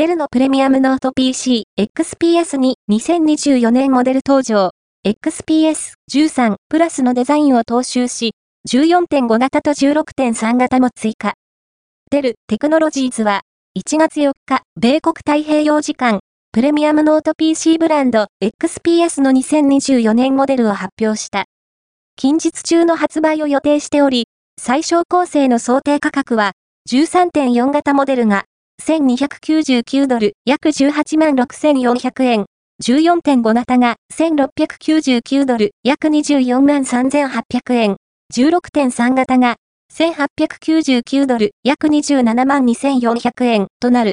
デルのプレミアムノート PC XPS に2024年モデル登場。XPS 13プラスのデザインを踏襲し、14.5型と16.3型も追加。デルテクノロジーズは、1月4日、米国太平洋時間、プレミアムノート PC ブランド XPS の2024年モデルを発表した。近日中の発売を予定しており、最小構成の想定価格は、13.4型モデルが、1299ドル、約18万6400円。14.5型が1699ドル、約24万3800円。16.3型が1899ドル、約27万2400円となる。